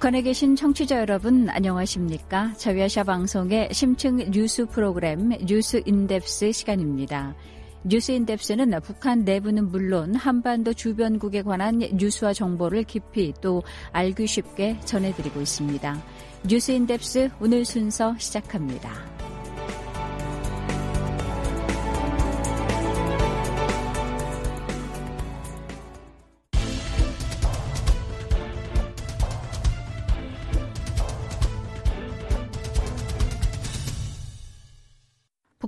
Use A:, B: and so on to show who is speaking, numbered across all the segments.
A: 북한에 계신 청취자 여러분 안녕하십니까? 자유아시아 방송의 심층 뉴스 프로그램 뉴스 in-depth 시간입니다. 뉴스 in-depth는 북한 내부는 물론 한반도 주변국에 관한 뉴스와 정보를 깊이 또 알기 쉽게 전해드리고 있습니다. 뉴스 in-depth 오늘 순서 시작합니다.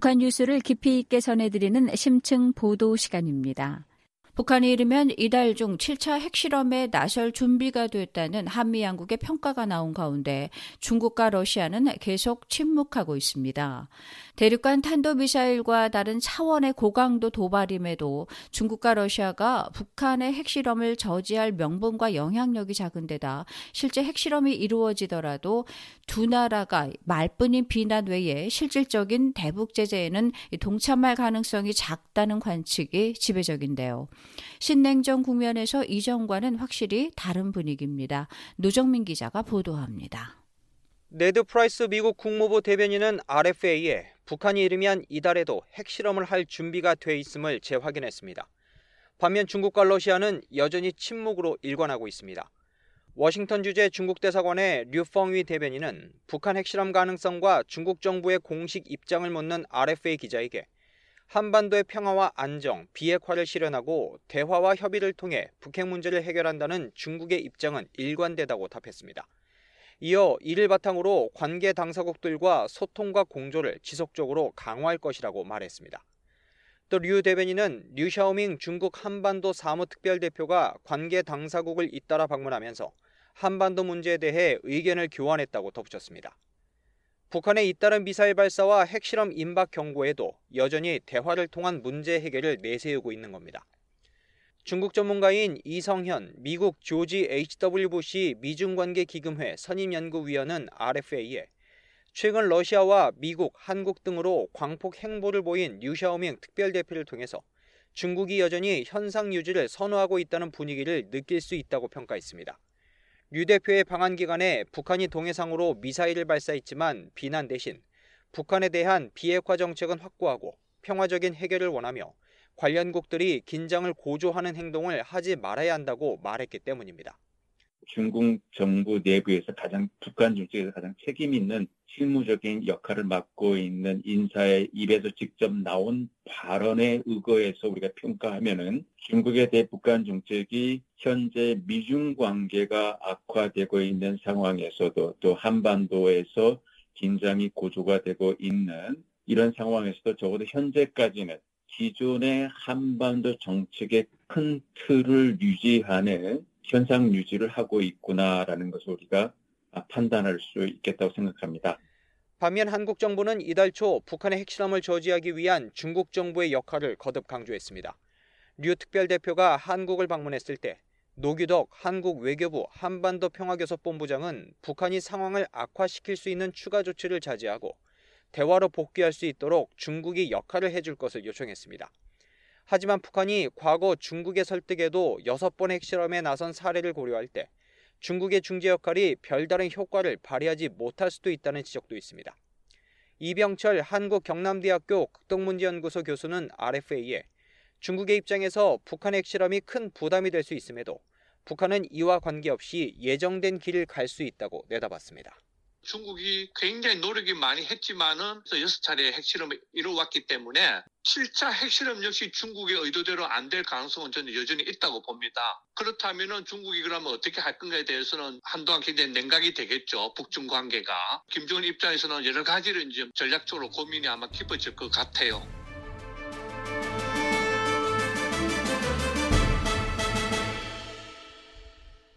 A: 북한 뉴스를 깊이 있게 전해드리는 심층 보도 시간입니다. 북한이 이르면 이달 중 7차 핵실험에 나설 준비가 됐다는 한미 양국의 평가가 나온 가운데 중국과 러시아는 계속 침묵하고 있습니다. 대륙간 탄도미사일과 다른 차원의 고강도 도발임에도 중국과 러시아가 북한의 핵실험을 저지할 명분과 영향력이 작은 데다 실제 핵실험이 이루어지더라도 두 나라가 말뿐인 비난 외에 실질적인 대북 제재에는 동참할 가능성이 작다는 관측이 지배적인데요. 신냉전 국면에서 이전과는 확실히 다른 분위기입니다. 노정민 기자가 보도합니다.
B: 네드 프라이스 미국 국무부 대변인은 RFA에 북한이 이르면 이달에도 핵실험을 할 준비가 돼 있음을 재확인했습니다. 반면 중국과 러시아는 여전히 침묵으로 일관하고 있습니다. 워싱턴 주재 중국 대사관의 류펑위 대변인은 북한 핵실험 가능성과 중국 정부의 공식 입장을 묻는 RFA 기자에게 한반도의 평화와 안정, 비핵화를 실현하고 대화와 협의를 통해 북핵 문제를 해결한다는 중국의 입장은 일관되다고 답했습니다. 이어 이를 바탕으로 관계 당사국들과 소통과 공조를 지속적으로 강화할 것이라고 말했습니다. 또 류 대변인은 류 샤오밍 중국 한반도 사무특별대표가 관계 당사국을 잇따라 방문하면서 한반도 문제에 대해 의견을 교환했다고 덧붙였습니다. 북한의 잇따른 미사일 발사와 핵실험 임박 경고에도 여전히 대화를 통한 문제 해결을 내세우고 있는 겁니다. 중국 전문가인 이성현 미국 조지 H.W. 부시 미중관계기금회 선임연구위원은 RFA에 최근 러시아와 미국, 한국 등으로 광폭 행보를 보인 류샤오밍 특별대표를 통해서 중국이 여전히 현상 유지를 선호하고 있다는 분위기를 느낄 수 있다고 평가했습니다. 류 대표의 방한 기간에 북한이 동해상으로 미사일을 발사했지만 비난 대신 북한에 대한 비핵화 정책은 확고하고 평화적인 해결을 원하며 관련국들이 긴장을 고조하는 행동을 하지 말아야 한다고 말했기 때문입니다.
C: 중국 정부 내부에서 가장 북한 정책에서 가장 책임 있는 실무적인 역할을 맡고 있는 인사의 입에서 직접 나온 발언에 의거해서 우리가 평가하면은 중국의 대북한 정책이 현재 미중 관계가 악화되고 있는 상황에서도 또 한반도에서 긴장이 고조가 되고 있는 이런 상황에서도 적어도 현재까지는 기존의 한반도 정책의 큰 틀을 유지하는 현상 유지를 하고 있구나라는 것을 우리가 판단할 수 있겠다고 생각합니다.
B: 반면 한국 정부는 이달 초 북한의 핵실험을 저지하기 위한 중국 정부의 역할을 거듭 강조했습니다. 류 특별 대표가 한국을 방문했을 때 노규덕 한국 외교부 한반도 평화교섭 본부장은 북한이 상황을 악화시킬 수 있는 추가 조치를 자제하고 대화로 복귀할 수 있도록 중국이 역할을 해줄 것을 요청했습니다. 하지만 북한이 과거 중국의 설득에도 여섯 번의 핵실험에 나선 사례를 고려할 때 중국의 중재 역할이 별다른 효과를 발휘하지 못할 수도 있다는 지적도 있습니다. 이병철 한국 경남대학교 극동문제연구소 교수는 RFA에 중국의 입장에서 북한 핵실험이 큰 부담이 될 수 있음에도 북한은 이와 관계없이 예정된 길을 갈 수 있다고 내다봤습니다.
D: 중국이 굉장히 노력이 많이 했지만은 여섯 차례 핵실험을 이루어왔기 때문에 7차 핵실험 역시 중국의 의도대로 안 될 가능성은 저는 여전히 있다고 봅니다. 그렇다면은 중국이 그러면 어떻게 할 건가에 대해서는 한동안 굉장히 냉각이 되겠죠. 북중 관계가. 김정은 입장에서는 여러 가지를 이제 전략적으로 고민이 아마 깊어질 것 같아요.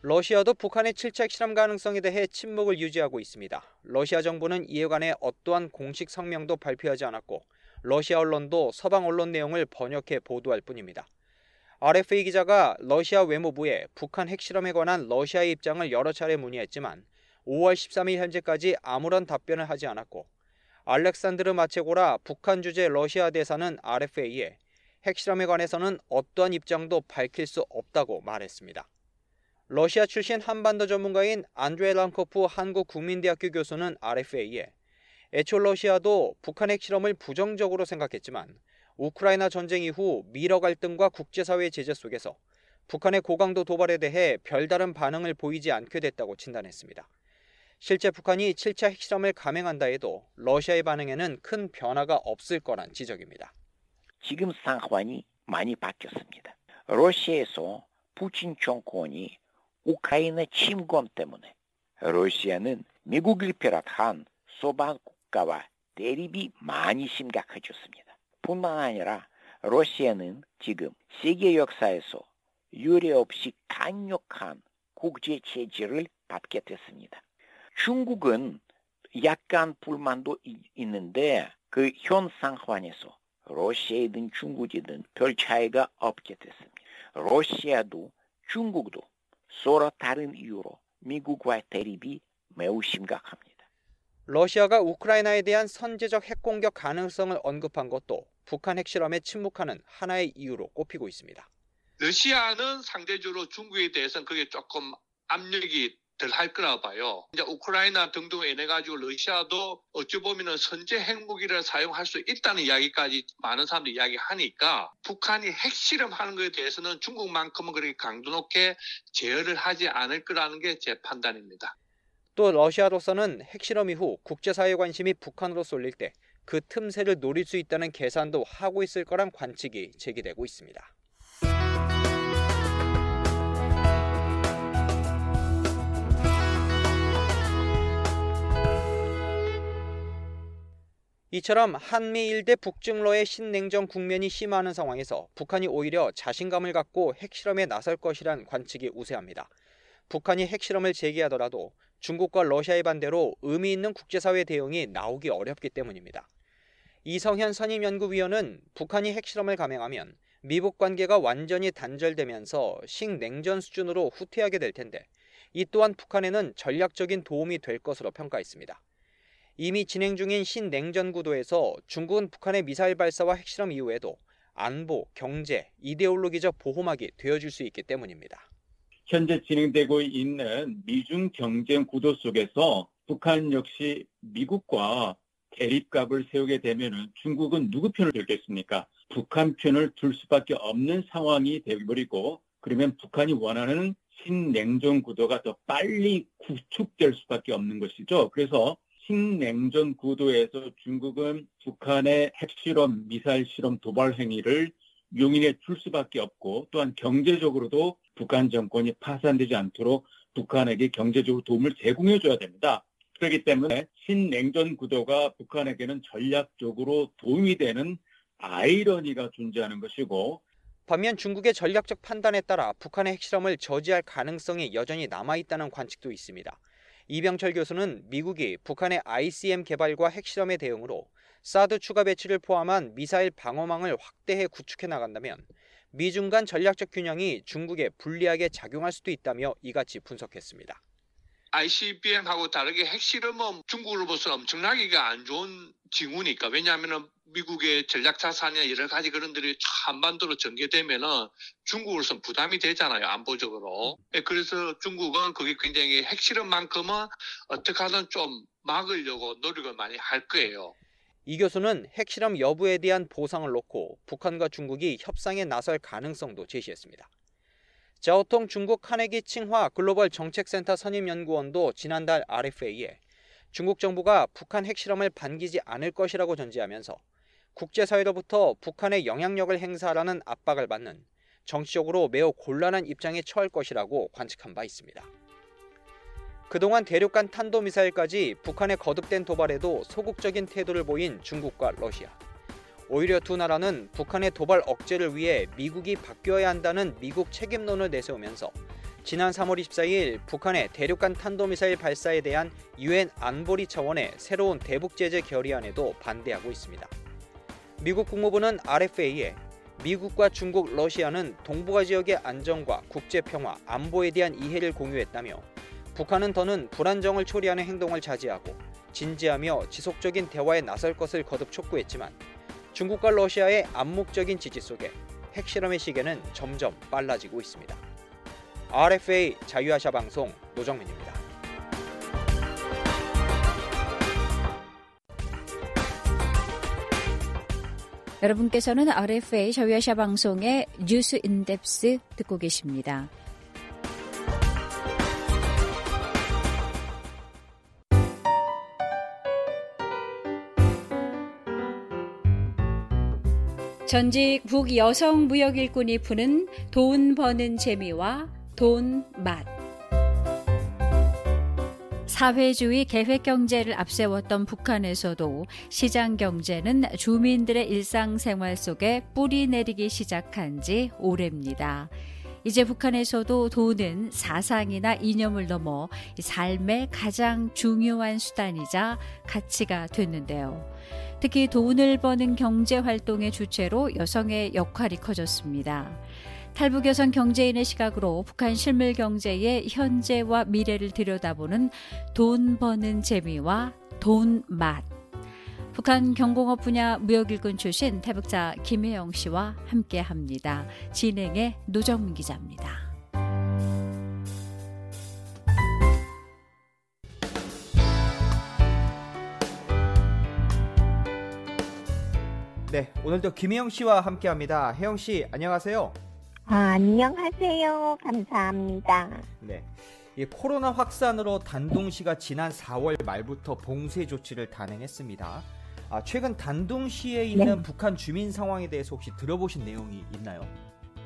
B: 러시아도 북한의 7차 실험 가능성에 대해 침묵을 유지하고 있습니다. 러시아 정부는 이에 관해 어떠한 공식 성명도 발표하지 않았고 러시아 언론도 서방 언론 내용을 번역해 보도할 뿐입니다. RFA 기자가 러시아 외무부에 북한 핵실험에 관한 러시아의 입장을 여러 차례 문의했지만 5월 13일 현재까지 아무런 답변을 하지 않았고 알렉산드르 마체고라 북한 주재 러시아 대사는 RFA에 핵실험에 관해서는 어떠한 입장도 밝힐 수 없다고 말했습니다. 러시아 출신 한반도 전문가인 안드레 랑코프 한국국민대학교 교수는 RFA에 애초 러시아도 북한 핵실험을 부정적으로 생각했지만 우크라이나 전쟁 이후 미러 갈등과 국제사회 제재 속에서 북한의 고강도 도발에 대해 별다른 반응을 보이지 않게 됐다고 진단했습니다. 실제 북한이 7차 핵실험을 감행한다 해도 러시아의 반응에는 큰 변화가 없을 거란 지적입니다.
E: 지금 상황이 많이 바뀌었습니다. 러시아에서 푸틴 정권이 우크라이나 침공 때문에 러시아는 미국을 비롯한 소반 국가와 대립이 많이 심각해졌습니다. 뿐만 아니라 러시아는 지금 세계 역사에서 유례 없이 강력한 국제 체제를 받게 됐습니다. 중국은 약간 불만도 있는데 그 현 상황에서 러시아이든 중국이든 별 차이가 없게 됐습니다. 러시아도 중국도 서로 다른 이유로 미국과의 대립이 매우 심각합니다.
B: 러시아가 우크라이나에 대한 선제적 핵공격 가능성을 언급한 것도 북한 핵실험에 침묵하는 하나의 이유로 꼽히고 있습니다.
D: 러시아는 상대적으로 중국에 대해서는 그게 조금 압력이 덜할 거라 봐요. 이제 우크라이나 등등 인해 가지고 러시아도 어찌 보면은 선제 핵무기를 사용할 수 있다는 이야기까지 많은 사람들이 이야기하니까 북한이 핵실험하는 것에 대해서는 중국만큼은 그렇게 강도 높게 제어를 하지 않을 거라는 게 제 판단입니다.
B: 또 러시아로서는 핵실험 이후 국제사회 관심이 북한으로 쏠릴 때 그 틈새를 노릴 수 있다는 계산도 하고 있을 거란 관측이 제기되고 있습니다. 이처럼 한미일 대 북중러의 신냉전 국면이 심화하는 상황에서 북한이 오히려 자신감을 갖고 핵실험에 나설 것이란 관측이 우세합니다. 북한이 핵실험을 제기하더라도 중국과 러시아의 반대로 의미 있는 국제사회 대응이 나오기 어렵기 때문입니다. 이성현 선임연구위원은 북한이 핵실험을 감행하면 미북 관계가 완전히 단절되면서 식냉전 수준으로 후퇴하게 될 텐데 이 또한 북한에는 전략적인 도움이 될 것으로 평가했습니다. 이미 진행 중인 신냉전 구도에서 중국은 북한의 미사일 발사와 핵실험 이후에도 안보, 경제, 이데올로기적 보호막이 되어줄 수 있기 때문입니다.
C: 현재 진행되고 있는 미중 경쟁 구도 속에서 북한 역시 미국과 대립각을 세우게 되면 중국은 누구 편을 들겠습니까? 북한 편을 들 수밖에 없는 상황이 되어버리고 그러면 북한이 원하는 신냉전 구도가 더 빨리 구축될 수밖에 없는 것이죠. 그래서 신냉전 구도에서 중국은 북한의 핵실험, 미사일 실험 도발 행위를 용인해 줄 수밖에 없고 또한 경제적으로도 북한 정권이 파산되지 않도록 북한에게 경제적으로 도움을 제공해 줘야 됩니다. 그렇기 때문에 신냉전 구도가 북한에게는 전략적으로 도움이 되는 아이러니가 존재하는 것이고
B: 반면 중국의 전략적 판단에 따라 북한의 핵실험을 저지할 가능성이 여전히 남아있다는 관측도 있습니다. 이병철 교수는 미국이 북한의 ICM 개발과 핵실험의 대응으로 사드 추가 배치를 포함한 미사일 방어망을 확대해 구축해 나간다면 미중 간 전략적 균형이 중국에 불리하게 작용할 수도 있다며 이같이 분석했습니다.
D: ICBM하고 다르게 핵실험은 중국으로부터 엄청나게 안 좋은 징후니까 왜냐하면 미국의 전략 자산이나 여러 가지 그런들이 한반도로 전개되면은 중국으로서는 부담이 되잖아요 안보적으로. 예, 그래서 중국은 그게 굉장히 핵실험만큼은 어떻게 하든 좀 막으려고 노력을 많이 할 거예요.
B: 이 교수는 핵실험 여부에 대한 보상을 놓고 북한과 중국이 협상에 나설 가능성도 제시했습니다. 자오통 중국 카네기 칭화 글로벌 정책센터 선임연구원도 지난달 RFA에 중국 정부가 북한 핵실험을 반기지 않을 것이라고 전제하면서 국제사회로부터 북한의 영향력을 행사하라는 압박을 받는 정치적으로 매우 곤란한 입장에 처할 것이라고 관측한 바 있습니다. 그동안 대륙간 탄도미사일까지 북한의 거듭된 도발에도 소극적인 태도를 보인 중국과 러시아. 오히려 두 나라는 북한의 도발 억제를 위해 미국이 바뀌어야 한다는 미국 책임론을 내세우면서 지난 3월 24일 북한의 대륙간 탄도미사일 발사에 대한 유엔 안보리 차원의 새로운 대북 제재 결의안에도 반대하고 있습니다. 미국 국무부는 RFA에 미국과 중국, 러시아는 동북아 지역의 안정과 국제 평화, 안보에 대한 이해를 공유했다며 북한은 더는 불안정을 초래하는 행동을 자제하고 진지하며 지속적인 대화에 나설 것을 거듭 촉구했지만 중국과 러시아의 암묵적인 지지 속에 핵실험의 시계는 점점 빨라지고 있습니다. RFA 자유아시아 방송 노정민입니다.
A: 여러분께서는 RFA 자유아시아 방송의 뉴스 인덱스 듣고 계십니다. 전직 북여성 무역 일꾼이 푸는 돈 버는 재미와 돈 맛. 사회주의 계획 경제를 앞세웠던 북한에서도 시장 경제는 주민들의 일상생활 속에 뿌리 내리기 시작한 지 오래입니다. 이제 북한에서도 돈은 사상이나 이념을 넘어 삶의 가장 중요한 수단이자 가치가 됐는데요. 특히 돈을 버는 경제 활동의 주체로 여성의 역할이 커졌습니다. 탈북 여성 경제인의 시각으로 북한 실물 경제의 현재와 미래를 들여다보는 돈 버는 재미와 돈 맛. 북한 경공업 분야 무역일꾼 출신 태북자 김혜영 씨와 함께 합니다. 진행의 노정민 기자입니다.
B: 네, 오늘도 김혜영 씨와 함께합니다. 혜영 씨, 안녕하세요.
F: 아, 안녕하세요. 감사합니다.
B: 네. 이 코로나 확산으로 단둥시가 지난 4월 말부터 봉쇄 조치를 단행했습니다. 아, 최근 단둥시에 있는
F: 네.
B: 북한 주민 상황에 대해서 혹시 들어보신 내용이 있나요?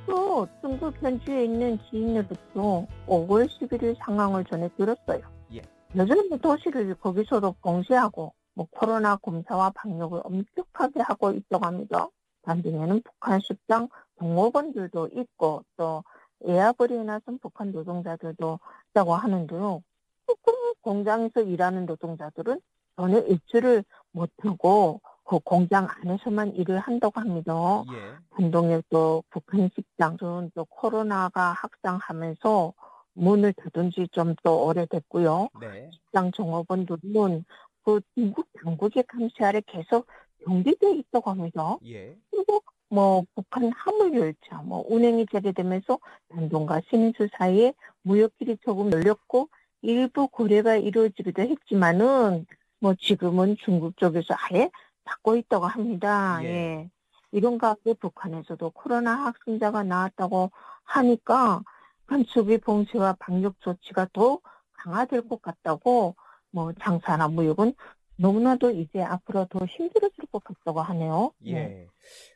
F: 또 중국 현지에 있는 지인으로부터 5월 11일 상황을 전해 들었어요.
B: 예.
F: 여전히 도시를 거기서도 봉쇄하고 뭐 코로나 검사와 방역을 엄격하게 하고 있다고 합니다. 단둥에는 북한 식당 동업원들도 있고 또 에아벌이에 나선 북한 노동자들도 있다고 하는데요. 조금 공장에서 일하는 노동자들은 전혀 일주를 못하고 그 공장 안에서만 일을 한다고 합니다.
B: 예.
F: 단동에 또 북한 식당은 또 코로나가 확산하면서 문을 닫은 지좀더 오래됐고요.
B: 네.
F: 식당 종업원들은 그 중국 당국의 감시 아래 계속 경비돼 있다고 합니다.
B: 예.
F: 그리고 뭐 북한 화물열차 뭐 운행이 재개되면서 단동과 신인수 사이에 무역길이 조금 열렸고 일부 거래가 이루어지기도 했지만은 뭐 지금은 중국 쪽에서 아예 닫고 있다고 합니다.
B: 예.
F: 예. 이런 가운데 북한에서도 코로나 확진자가 나왔다고 하니까 한수비 봉쇄와 방역 조치가 더 강화될 것 같다고 뭐 장사나 무역은 너무나도 이제 앞으로 더 힘들어질 것 같다고 하네요.
B: 예.
F: 네.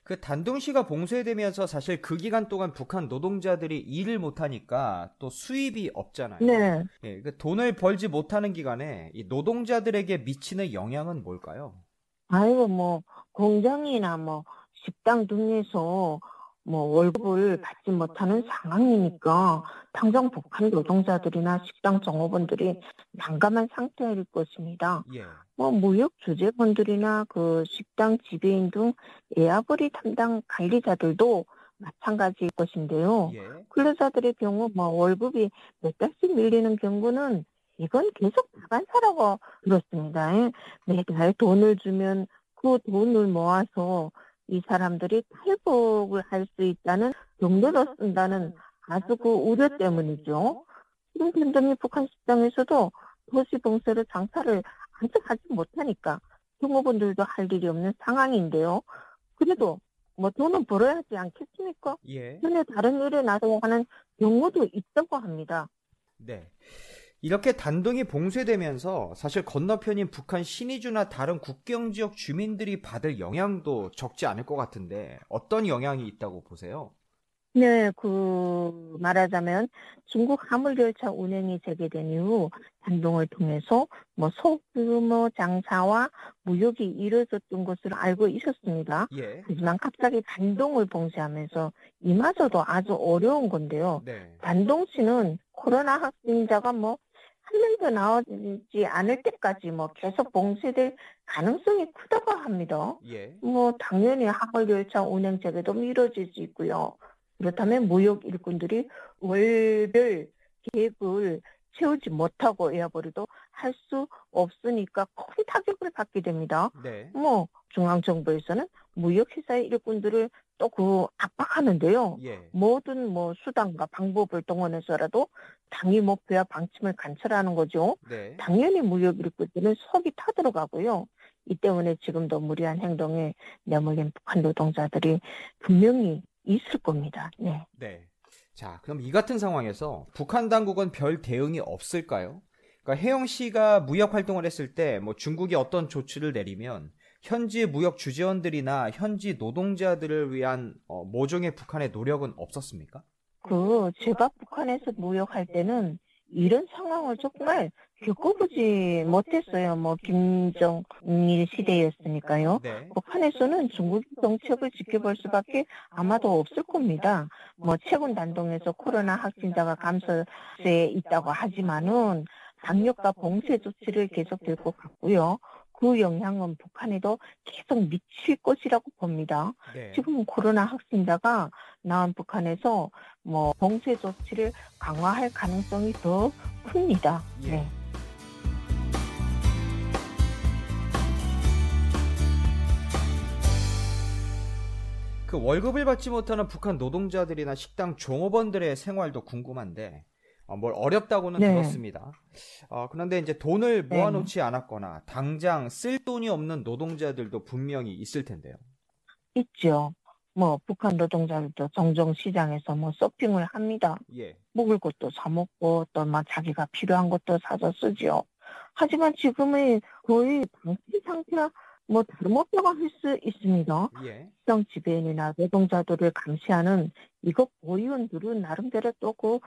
B: 그 단둥시가 봉쇄되면서 사실 그 기간 동안 북한 노동자들이 일을 못하니까 또 수입이 없잖아요.
F: 네.
B: 예, 그 돈을 벌지 못하는 기간에 이 노동자들에게 미치는 영향은 뭘까요?
F: 아이고 뭐 공장이나 뭐 식당 등에서 뭐 월급을 받지 못하는 상황이니까 당장 북한 노동자들이나 식당 종업원들이 난감한 상태일 것입니다.
B: 예.
F: 뭐 무역 주재원들이나 그 식당 지배인 등 에아벌이 담당 관리자들도 마찬가지일 것인데요.
B: 예.
F: 근로자들의 경우 뭐 월급이 몇 달씩 밀리는 경우는 이건 계속 다반사라고 들었습니다. 예. 매달 돈을 주면 그 돈을 모아서 이 사람들이 탈북을 할 수 있다는 정도로 쓴다는 아주 그 우려 때문이죠. 지금 현장의 북한 식당에서도 도시 봉쇄로 장사를 아직 하지 못하니까 종업원들도 할 일이 없는 상황인데요. 그래도 뭐 돈은 벌어야 하지 않겠습니까?
B: 예.
F: 전에 다른 일에 나서 하는 경우도 있다고 합니다.
B: 네. 이렇게 단둥이 봉쇄되면서 사실 건너편인 북한 신의주나 다른 국경 지역 주민들이 받을 영향도 적지 않을 것 같은데 어떤 영향이 있다고 보세요?
F: 네, 그 말하자면 중국 화물 열차 운행이 재개된 이후 단동을 통해서 뭐 소규모 장사와 무역이 이루어졌던 것으로 알고 있었습니다.
B: 예.
F: 하지만 갑자기 단동을 봉쇄하면서 이마저도 아주 어려운 건데요.
B: 네.
F: 단동시는 코로나 확진자가 뭐 한 명도 나오지 않을 때까지 뭐 계속 봉쇄될 가능성이 크다고 합니다.
B: 예.
F: 뭐 당연히 화물열차 운행 재개도 미뤄질 수 있고요. 그렇다면 무역 일꾼들이 월별 계획을 채우지 못하고 에어버리도 할 수 없으니까 큰 타격을 받게 됩니다.
B: 네.
F: 뭐 중앙정부에서는 무역회사의 일꾼들을 또 그 압박하는데요.
B: 예.
F: 모든 뭐 수단과 방법을 동원해서라도 당위 목표와 방침을 관철하는 거죠.
B: 네.
F: 당연히 무역 일꾼들은 속이 타들어가고요. 이 때문에 지금도 무리한 행동에 내몰린 북한 노동자들이 분명히 있을 겁니다. 네.
B: 네. 자, 그럼 이 같은 상황에서 북한 당국은 별 대응이 없을까요? 그러니까 혜영 씨가 무역 활동을 했을 때 뭐 중국이 어떤 조치를 내리면 현지 무역 주재원들이나 현지 노동자들을 위한 어, 모종의 북한의 노력은 없었습니까?
F: 그 제가 북한에서 무역할 때는 이런 상황을 정말 겪어보지 못했어요. 뭐 김정일 시대였으니까요.
B: 네.
F: 북한에서는 중국 정책을 지켜볼 수밖에 아마도 없을 겁니다. 뭐 최근 단동에서 코로나 확진자가 감소세에 있다고 하지만은 방역과 봉쇄 조치를 계속될 것 같고요. 그 영향은 북한에도 계속 미칠 것이라고 봅니다.
B: 네.
F: 지금 코로나 확진자가 나온 북한에서 뭐 봉쇄 조치를 강화할 가능성이 더 큽니다.
B: 예.
F: 네.
B: 그 월급을 받지 못하는 북한 노동자들이나 식당 종업원들의 생활도 궁금한데 어, 뭘 어렵다고는
F: 네.
B: 들었습니다. 어, 그런데 이제 돈을
F: 네.
B: 모아놓지 않았거나 당장 쓸 돈이 없는 노동자들도 분명히 있을 텐데요.
F: 있죠. 뭐 북한 노동자들도 종종 시장에서 뭐 쇼핑을 합니다.
B: 예,
F: 먹을 것도 사 먹고 또 막 자기가 필요한 것도 사서 쓰죠. 하지만 지금은 거의 방치 상태가 뭐 다름없다고 할수 있습니다.
B: 예,
F: 시장 지배인이나 노동자들을 감시하는 이것 보위원들은 나름대로 또그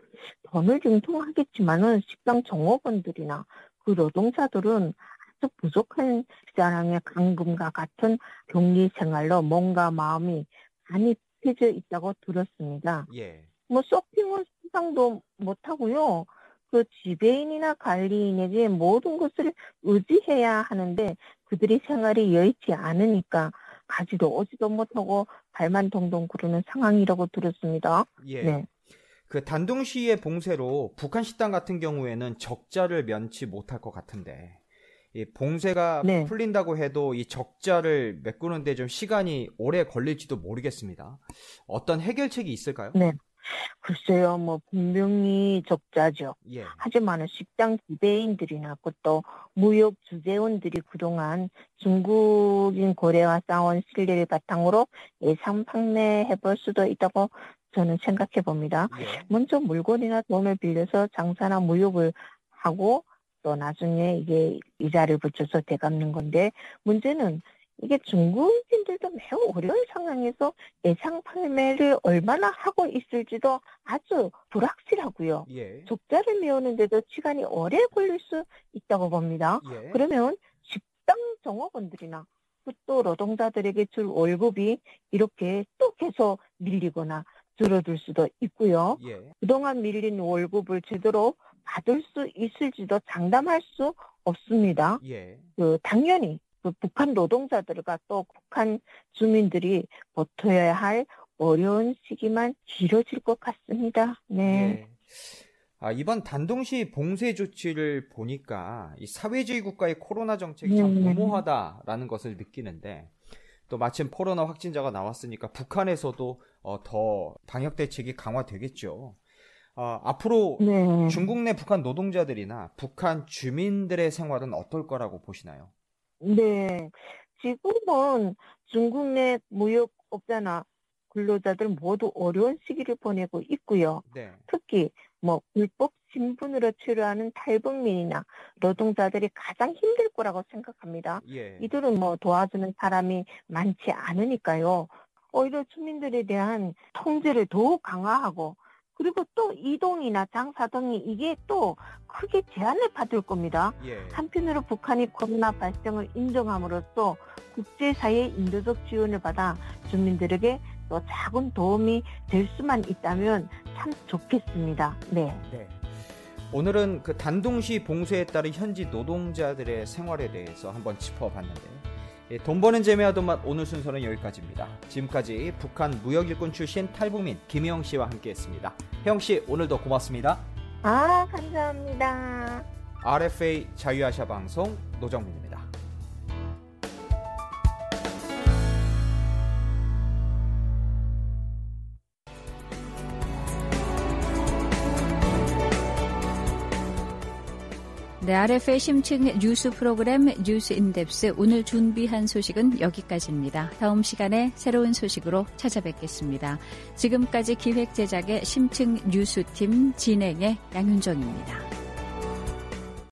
F: 돈을 융통하겠지만은 식당 종업원들이나 그 노동자들은 아주 부족한 시장의 강금과 같은 격리 생활로 몸과 마음이 많이 펴져 있다고 들었습니다.
B: 예,
F: 뭐 쇼핑을 상상도 못하고요. 그 지배인이나 관리인에게 모든 것을 의지해야 하는데 그들이 생활이 여의치 않으니까 가지도 오지도 못하고 발만 동동 구르는 상황이라고 들었습니다.
B: 예.
F: 네.
B: 그 단둥 시의 봉쇄로 북한 식당 같은 경우에는 적자를 면치 못할 것 같은데 이 봉쇄가
F: 네.
B: 풀린다고 해도 이 적자를 메꾸는데 좀 시간이 오래 걸릴지도 모르겠습니다. 어떤 해결책이 있을까요?
F: 네. 글쎄요, 뭐 분명히 적자죠.
B: 예,
F: 하지만 식당 지배인들이나 또 무역 주재원들이 그동안 중국인 거래와 쌓아온 신뢰를 바탕으로 예상 판매해 볼 수도 있다고 저는 생각해 봅니다.
B: 예,
F: 먼저 물건이나 돈을 빌려서 장사나 무역을 하고 또 나중에 이게 이자를 붙여서 되갚는 건데 문제는 이게 중국인들도 매우 어려운 상황에서 예상 판매를 얼마나 하고 있을지도 아주 불확실하고요.
B: 예,
F: 적자를 메우는데도 시간이 오래 걸릴 수 있다고 봅니다.
B: 예,
F: 그러면 식당 종업원들이나 또 노동자들에게 줄 월급이 이렇게 또 계속 밀리거나 줄어들 수도 있고요.
B: 예,
F: 그동안 밀린 월급을 제대로 받을 수 있을지도 장담할 수 없습니다.
B: 예,
F: 그 당연히 그 북한 노동자들과 또 북한 주민들이 버텨야 할 어려운 시기만 길어질 것 같습니다. 네.
B: 예. 아, 이번 단동시 봉쇄 조치를 보니까 이 사회주의 국가의 코로나 정책이 참
F: 음.
B: 무모하다라는 것을 느끼는데 또 마침 코로나 확진자가 나왔으니까 북한에서도 어, 더 방역 대책이 강화되겠죠. 아, 앞으로
F: 네.
B: 중국 내 북한 노동자들이나 북한 주민들의 생활은 어떨 거라고 보시나요?
F: 네. 지금은 중국 내 무역업자나 근로자들 모두 어려운 시기를 보내고 있고요.
B: 네.
F: 특히 뭐 불법 신분으로 체류하는 탈북민이나 노동자들이 가장 힘들 거라고 생각합니다.
B: 예.
F: 이들은 뭐 도와주는 사람이 많지 않으니까요. 오히려 주민들에 대한 통제를 더욱 강화하고 그리고 또 이동이나 장사 등이 이게 또 크게 제한을 받을 겁니다.
B: 예.
F: 한편으로 북한이 코로나 발생을 인정함으로써 국제사회의 인도적 지원을 받아 주민들에게 또 작은 도움이 될 수만 있다면 참 좋겠습니다. 네.
B: 네. 오늘은 그 단둥시 봉쇄에 따른 현지 노동자들의 생활에 대해서 한번 짚어봤는데 예, 돈 버는 재미하던 맛 오늘 순서는 여기까지입니다. 지금까지 북한 무역 일꾼 출신 탈북민 김혜영 씨와 함께했습니다. 혜영 씨 오늘도 고맙습니다.
F: 아, 감사합니다.
B: RFA 자유아시아 방송 노정민입니다.
A: 네, RF의 심층 뉴스 프로그램 뉴스 인덱스 오늘 준비한 소식은 여기까지입니다. 다음 시간에 새로운 소식으로 찾아뵙겠습니다. 지금까지 기획 제작의 심층 뉴스팀 진행의 양윤정입니다.